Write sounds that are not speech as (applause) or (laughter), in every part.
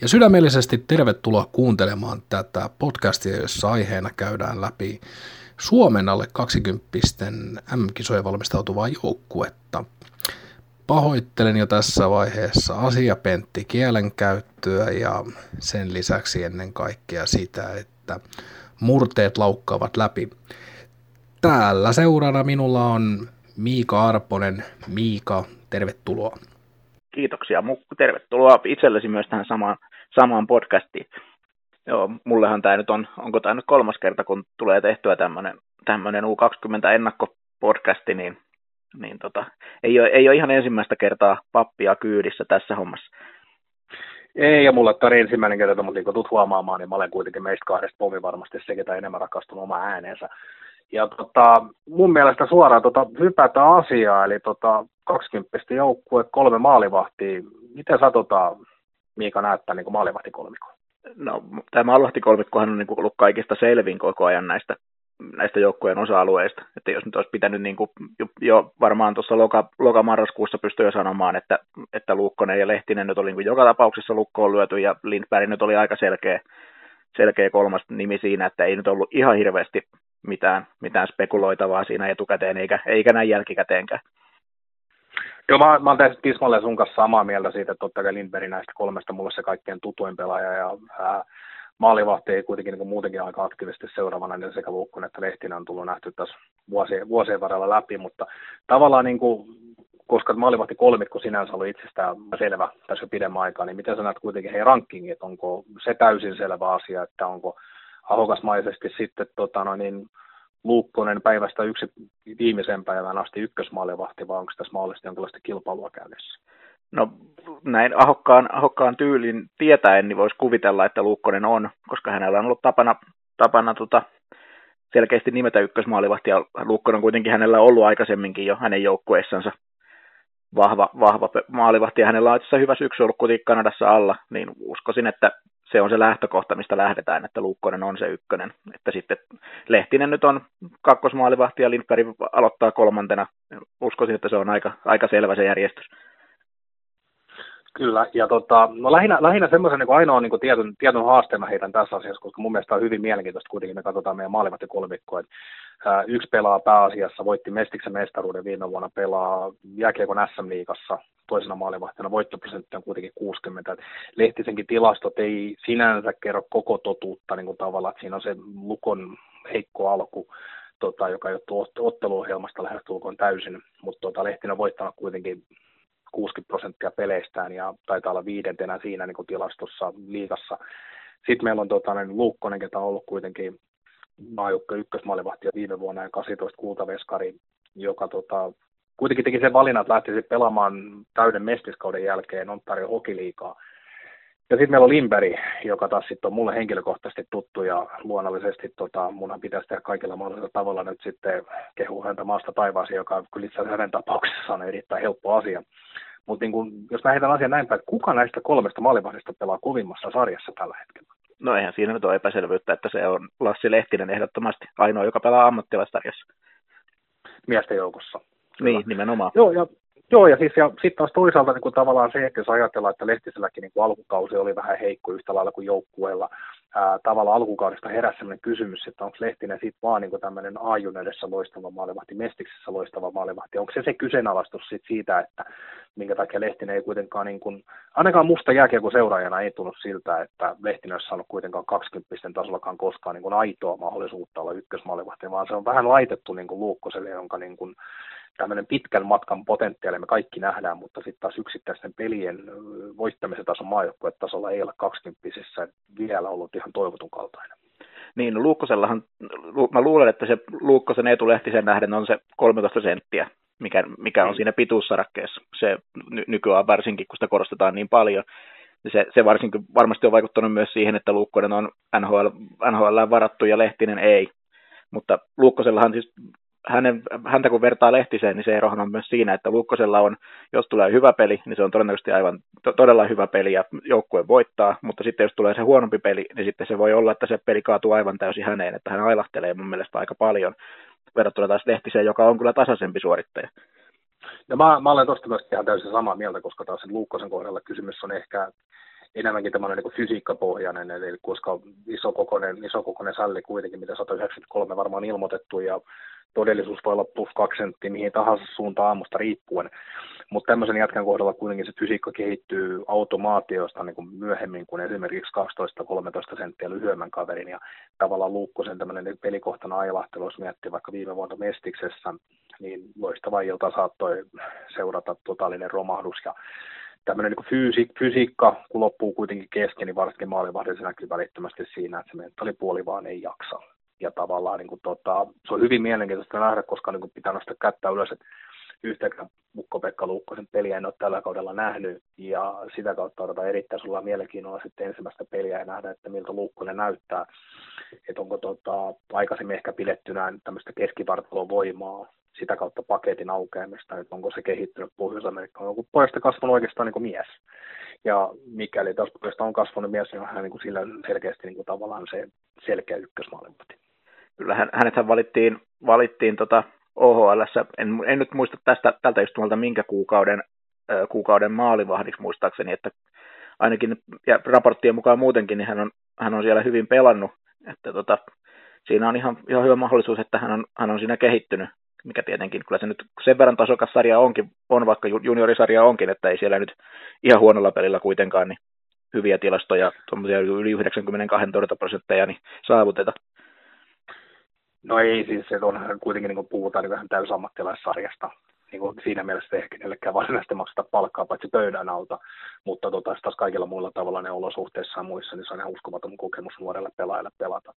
Ja sydämellisesti tervetuloa kuuntelemaan tätä podcastia, jossa aiheena käydään läpi Suomen alle 20 M-kisojen valmistautuvaa joukkuetta. Pahoittelen jo tässä vaiheessa asiapentti kielenkäyttöä ja sen lisäksi ennen kaikkea sitä, että murteet laukkaavat läpi. Täällä seurana minulla on Miika Arponen. Miika, tervetuloa. Kiitoksia Mukku, tervetuloa itsellesi myös tähän samaan, samaan podcastiin. Joo, mullehan tämä nyt on, onko tämä nyt kolmas kerta, kun tulee tehtyä tämmöinen, tämmöinen U20 ennakkopodcasti, niin, niin tota, ei, ole, ei ole ihan ensimmäistä kertaa pappia kyydissä tässä hommassa. Ei, ja mulle tämä ensimmäinen kerta, mutta niin kun tulet huomaamaan, niin mä olen kuitenkin meistä kahdesta pomi varmasti se, ketä enemmän rakastunut oma ääneensä. Ja tota, mun mielestä suoraan tota, hypätä asiaa, eli tota, 20 joukkue, kolme maalivahtia. Miten sä tota, Miika näyttää niin maalivahtikolmikko? No, tämä maalivahtikolmikkohan on niin ollut kaikista selvin koko ajan näistä, näistä joukkueen osa-alueista. Että jos nyt olisi pitänyt niin kuin jo, jo varmaan tuossa loka, loka-marraskuussa pystyä jo sanomaan, että, että Luukkonen ja Lehtinen nyt oli niin joka tapauksessa lukkoon lyöty ja Lindberg nyt oli aika selkeä, selkeä kolmas nimi siinä, että ei nyt ollut ihan hirveästi mitään, mitään spekuloitavaa siinä etukäteen eikä, eikä näin jälkikäteenkään. Joo, mä, mä oon täysin tismalleen sun kanssa samaa mieltä siitä, että totta kai Lindberg näistä kolmesta mulle se kaikkein tutuin pelaaja ja ää, maalivahti ei kuitenkin niin muutenkin aika aktiivisesti seuraavana, niin sekä Luukkonen että Lehtinen on tullut nähty tässä vuosien, vuosien varrella läpi, mutta tavallaan niin kuin, koska maalivahti kolmikko sinänsä oli itsestään selvä tässä jo pidemmän aikaa, niin miten sä näet kuitenkin heidän rankingin, että onko se täysin selvä asia, että onko ahokasmaisesti sitten tota, no niin, Luukkonen päivästä yksi viimeisen päivän asti ykkösmaalivahti, vai onko tässä mahdollisesti jonkinlaista kilpailua käynnissä? No näin ahokkaan, ahokkaan tyylin tietäen, niin voisi kuvitella, että Luukkonen on, koska hänellä on ollut tapana, tapana tota, selkeästi nimetä ykkösmaalivahti, ja Luukkonen on kuitenkin hänellä ollut aikaisemminkin jo hänen joukkueessansa vahva, vahva maalivahti, ja hänellä on itse hyvä syksy ollut kuitenkin Kanadassa alla, niin uskoisin, että se on se lähtökohta, mistä lähdetään, että Luukkonen on se ykkönen. Että sitten Lehtinen nyt on kakkosmaalivahti ja Lindberg aloittaa kolmantena. Uskoisin, että se on aika, aika selvä se järjestys. Kyllä, ja tota, no lähinnä, lähinnä semmoisen niin ainoa niin tietyn, tietyn haasteen mä heitän tässä asiassa, koska mun mielestä on hyvin mielenkiintoista kuitenkin, me katsotaan meidän maalivahtikolmikkoa, että yksi pelaa pääasiassa, voitti Mestiksen mestaruuden viime vuonna, pelaa jääkiekon SM-liigassa, toisena maalivahtina voittoprosentti on kuitenkin 60. Et Lehtisenkin tilastot ei sinänsä kerro koko totuutta niin kuin tavallaan, että siinä on se Lukon heikko alku, tota, joka johtuu otteluohjelmasta lähestulkoon täysin, mutta tota, Lehtinen on voittanut kuitenkin 60 prosenttia peleistään ja taitaa olla viidentenä siinä niin kuin tilastossa liigassa. Sitten meillä on tota, niin Luukkonen, ketä on ollut kuitenkin maajukka ykkösmaalivahti viime vuonna ja 18 kultaveskari, joka tota, kuitenkin teki sen valinnan, että lähtisi pelaamaan täyden mestiskauden jälkeen Ontario Hokiliikaa. Ja sitten meillä on Limberi, joka taas sitten on mulle henkilökohtaisesti tuttu ja luonnollisesti tota, munhan pitäisi tehdä kaikilla mahdollisilla tavalla nyt sitten kehua häntä maasta taivaasi, joka kyllä itse hänen tapauksessaan on erittäin helppo asia. Mutta niin jos mä heitän asian näin päin, kuka näistä kolmesta maalivahdista pelaa kovimmassa sarjassa tällä hetkellä? No eihän siinä nyt ole epäselvyyttä, että se on Lassi Lehtinen ehdottomasti ainoa, joka pelaa ammattilaistarjassa. Miesten joukossa. Niin, nimenomaan. Joo, ja Joo, ja siis ja sitten taas toisaalta niin kuin tavallaan se, että jos ajatellaan, että Lehtiselläkin niin kuin alkukausi oli vähän heikko yhtä lailla kuin joukkueella, ää, tavallaan alkukaudesta heräsi sellainen kysymys, että onko Lehtinen sitten vaan niin tämmöinen Aajun edessä loistava maalivahti, Mestiksessä loistava maalivahti, onko se se kyseenalaistus sit siitä, että minkä takia Lehtinen ei kuitenkaan, niin kuin, ainakaan musta jääkiekon seuraajana ei tullut siltä, että Lehtinen olisi saanut kuitenkaan 20 tasollakaan koskaan niin kuin aitoa mahdollisuutta olla ykkösmaalivahti, vaan se on vähän laitettu niin kuin Luukkoselle, jonka niin kuin, tämmöinen pitkän matkan potentiaali me kaikki nähdään, mutta sitten taas yksittäisten pelien voittamisen tason maajoukkuetasolla ei ole 20 vielä ollut ihan toivotun kaltainen. Niin, no Luukkosellahan, mä luulen, että se Luukkosen etulehtisen nähden on se 13 senttiä, mikä, mikä on mm. siinä pituussarakkeessa. Se ny- nykyään varsinkin, kun sitä korostetaan niin paljon. Se, se varsinkin varmasti on vaikuttanut myös siihen, että Luukkonen on NHL, NHL varattu ja Lehtinen ei. Mutta Luukkosellahan siis hänen, häntä kun vertaa Lehtiseen, niin se erohan on myös siinä, että Lukkosella on, jos tulee hyvä peli, niin se on todennäköisesti aivan to, todella hyvä peli ja joukkue voittaa, mutta sitten jos tulee se huonompi peli, niin sitten se voi olla, että se peli kaatuu aivan täysin häneen, että hän ailahtelee mun mielestä aika paljon verrattuna taas Lehtiseen, joka on kyllä tasaisempi suorittaja. Ja mä, mä olen tuosta myös ihan täysin samaa mieltä, koska taas sen Luukkosen kohdalla kysymys on ehkä enemmänkin tämmöinen niin fysiikkapohjainen, eli koska isokokoinen, isokokoinen salli kuitenkin, mitä 193 varmaan ilmoitettu, ja todellisuus voi olla plus kaksi senttiä mihin tahansa suuntaan aamusta riippuen. Mutta tämmöisen jätkän kohdalla kuitenkin se fysiikka kehittyy automaatiosta niin kuin myöhemmin kuin esimerkiksi 12-13 senttiä lyhyemmän kaverin. Ja tavallaan Luukkosen tämmöinen pelikohtana ailahtelu, jos miettii vaikka viime vuonna Mestiksessä, niin loistava ilta saattoi seurata totaalinen romahdus. Ja tämmöinen niin fysi- fysiikka, kun loppuu kuitenkin kesken, niin varsinkin maalivahdissa näkyy välittömästi siinä, että se mentalipuoli vaan ei jaksa. Ja tavallaan niin kuin, tota, se on hyvin mielenkiintoista nähdä, koska niin kuin, pitää nostaa kättä ylös, että yhtäkään Mukko-Pekka Luukkosen peliä en ole tällä kaudella nähnyt, ja sitä kautta odotetaan erittäin sulla mielenkiinnolla sitten ensimmäistä peliä ja nähdä, että miltä Luukkonen näyttää, että onko tota, aikaisemmin ehkä pidettynä tämmöistä keskivartalon voimaa, sitä kautta paketin aukeamista, että onko se kehittynyt Pohjois-Amerikkaan, onko pojasta kasvanut oikeastaan niin kuin mies. Ja mikäli taas pojasta on kasvanut mies, niin on hän niin kuin sillä selkeästi niin kuin tavallaan se selkeä ykkösmaailmatti kyllä hän, hänet valittiin, valittiin tota OHL, en, en, nyt muista tästä, tältä istumalta minkä kuukauden, kuukauden maalivahdiksi muistaakseni, että ainakin ja raporttien mukaan muutenkin, niin hän on, hän on siellä hyvin pelannut, että tota, siinä on ihan, ihan hyvä mahdollisuus, että hän on, hän on siinä kehittynyt, mikä tietenkin, kyllä se nyt sen verran tasokas sarja onkin, on vaikka juniorisarja onkin, että ei siellä nyt ihan huonolla pelillä kuitenkaan niin hyviä tilastoja, tuommoisia yli 92 prosentteja niin saavuteta. No ei, siis se on kuitenkin, niin kuin puhutaan, niin vähän täysammattilaissarjasta. Niin kuin siinä mielessä ehkä kenellekään varsinaisesti maksata palkkaa paitsi pöydän alta, mutta tota, taas kaikilla muilla tavalla ne olosuhteissa ja muissa, niin se on ihan uskomaton kokemus nuorelle pelaajalle pelata.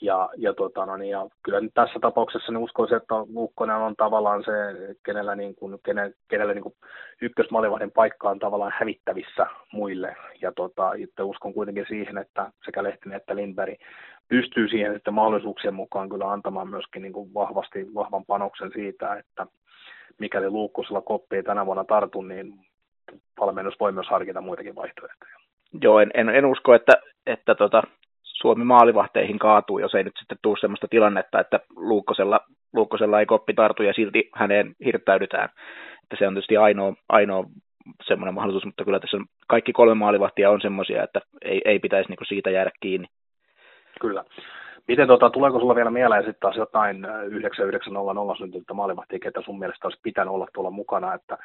Ja, ja, tota, no niin, ja kyllä nyt tässä tapauksessa niin uskoisin, että Lukkonen on tavallaan se, kenellä, niin kuin, kenellä, kenellä niin kuin paikka on tavallaan hävittävissä muille. Ja tota, uskon kuitenkin siihen, että sekä Lehtinen että Lindberg pystyy siihen sitten mahdollisuuksien mukaan kyllä antamaan myöskin niin kuin vahvasti vahvan panoksen siitä, että mikäli Luukkosella koppi ei tänä vuonna tartu, niin valmennus voi myös harkita muitakin vaihtoehtoja. Joo, en, en, en usko, että, että tota, Suomi maalivahteihin kaatuu, jos ei nyt sitten tule sellaista tilannetta, että Luukkosella, Luukkosella ei koppi tartu ja silti häneen hirttäydytään. Että se on tietysti ainoa, ainoa semmoinen mahdollisuus, mutta kyllä tässä kaikki kolme maalivahtia on semmoisia, että ei, ei pitäisi niinku siitä jäädä kiinni. Kyllä. Miten tota, tuleeko sulla vielä mieleen sitten taas jotain 9900 syntynyttä maalivahtia, ketä sun mielestä olisi pitänyt olla tuolla mukana, että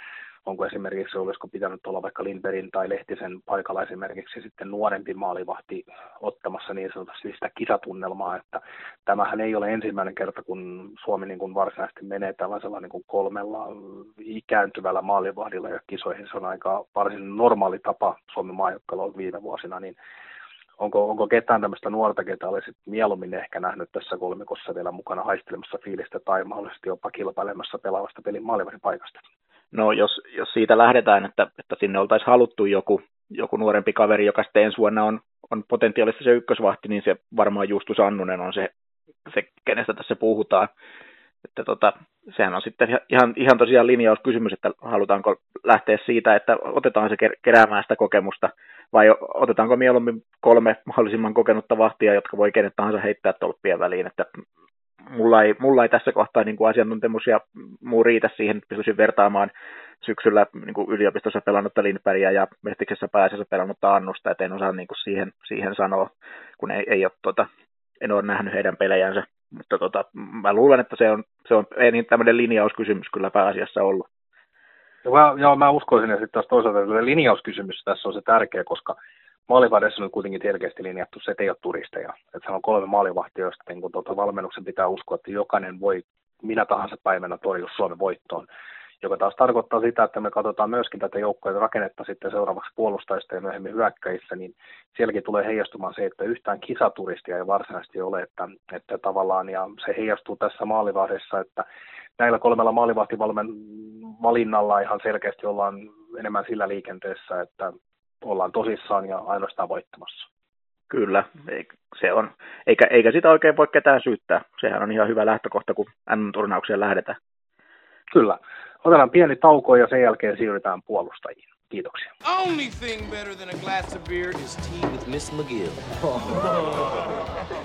onko esimerkiksi, olisiko pitänyt olla vaikka Lindbergin tai Lehtisen paikalla esimerkiksi sitten nuorempi maalivahti ottamassa niin sanotusti sitä kisatunnelmaa, että tämähän ei ole ensimmäinen kerta, kun Suomi niin kuin varsinaisesti menee tällaisella niin kuin kolmella ikääntyvällä maalivahdilla ja kisoihin. Se on aika varsin normaali tapa Suomen maajoukkoilla viime vuosina, niin onko, onko ketään tämmöistä nuorta, ketä olisit mieluummin ehkä nähnyt tässä kolmikossa vielä mukana haistelemassa fiilistä tai mahdollisesti jopa kilpailemassa pelaavasta pelin maalivahdin paikasta? No jos, jos siitä lähdetään, että, että sinne oltaisiin haluttu joku, joku nuorempi kaveri, joka sitten ensi vuonna on, on potentiaalisesti se ykkösvahti, niin se varmaan Justus Annunen on se, se kenestä tässä puhutaan. Että tota, sehän on sitten ihan, ihan tosiaan linjauskysymys, että halutaanko lähteä siitä, että otetaan se keräämään sitä kokemusta, vai otetaanko mieluummin kolme mahdollisimman kokenutta vahtia, jotka voi kenet tahansa heittää tolppien väliin, että mulla ei, mulla ei tässä kohtaa niin kuin asiantuntemus ja muu riitä siihen, että pystyisin vertaamaan syksyllä niin kuin yliopistossa pelannutta Lindbergia ja Mestiksessä pääasiassa pelannutta Annusta, että en osaa niin kuin siihen, siihen sanoa, kun ei, ei ole, tota, en ole nähnyt heidän pelejänsä. Mutta tota, mä luulen, että se on, se on ei niin tämmöinen linjauskysymys kyllä pääasiassa ollut. Joo, mä, joo, mä uskoisin, että taas toisaalta että linjauskysymys tässä on se tärkeä, koska maalivahdessa on kuitenkin selkeästi linjattu se, että ei ole turisteja. Että se on kolme maalivahtia, joista niin kun tuota, valmennuksen pitää uskoa, että jokainen voi minä tahansa päivänä torjua Suomen voittoon. Joka taas tarkoittaa sitä, että me katsotaan myöskin tätä joukkojen rakennetta sitten seuraavaksi puolustajista ja myöhemmin hyökkäissä, niin sielläkin tulee heijastumaan se, että yhtään kisaturistia ei varsinaisesti ole, että, että tavallaan, ja se heijastuu tässä maalivahdessa, että näillä kolmella maalivahtivalmen valinnalla ihan selkeästi ollaan enemmän sillä liikenteessä, että ollaan tosissaan ja ainoastaan voittamassa. Kyllä, se on. Eikä, eikä sitä oikein voi ketään syyttää. Sehän on ihan hyvä lähtökohta, kun M-turnaukseen lähdetään. Kyllä. Otetaan pieni tauko ja sen jälkeen siirrytään puolustajiin. Kiitoksia. Only thing better than a glass of beer is tea with Miss McGill. (laughs)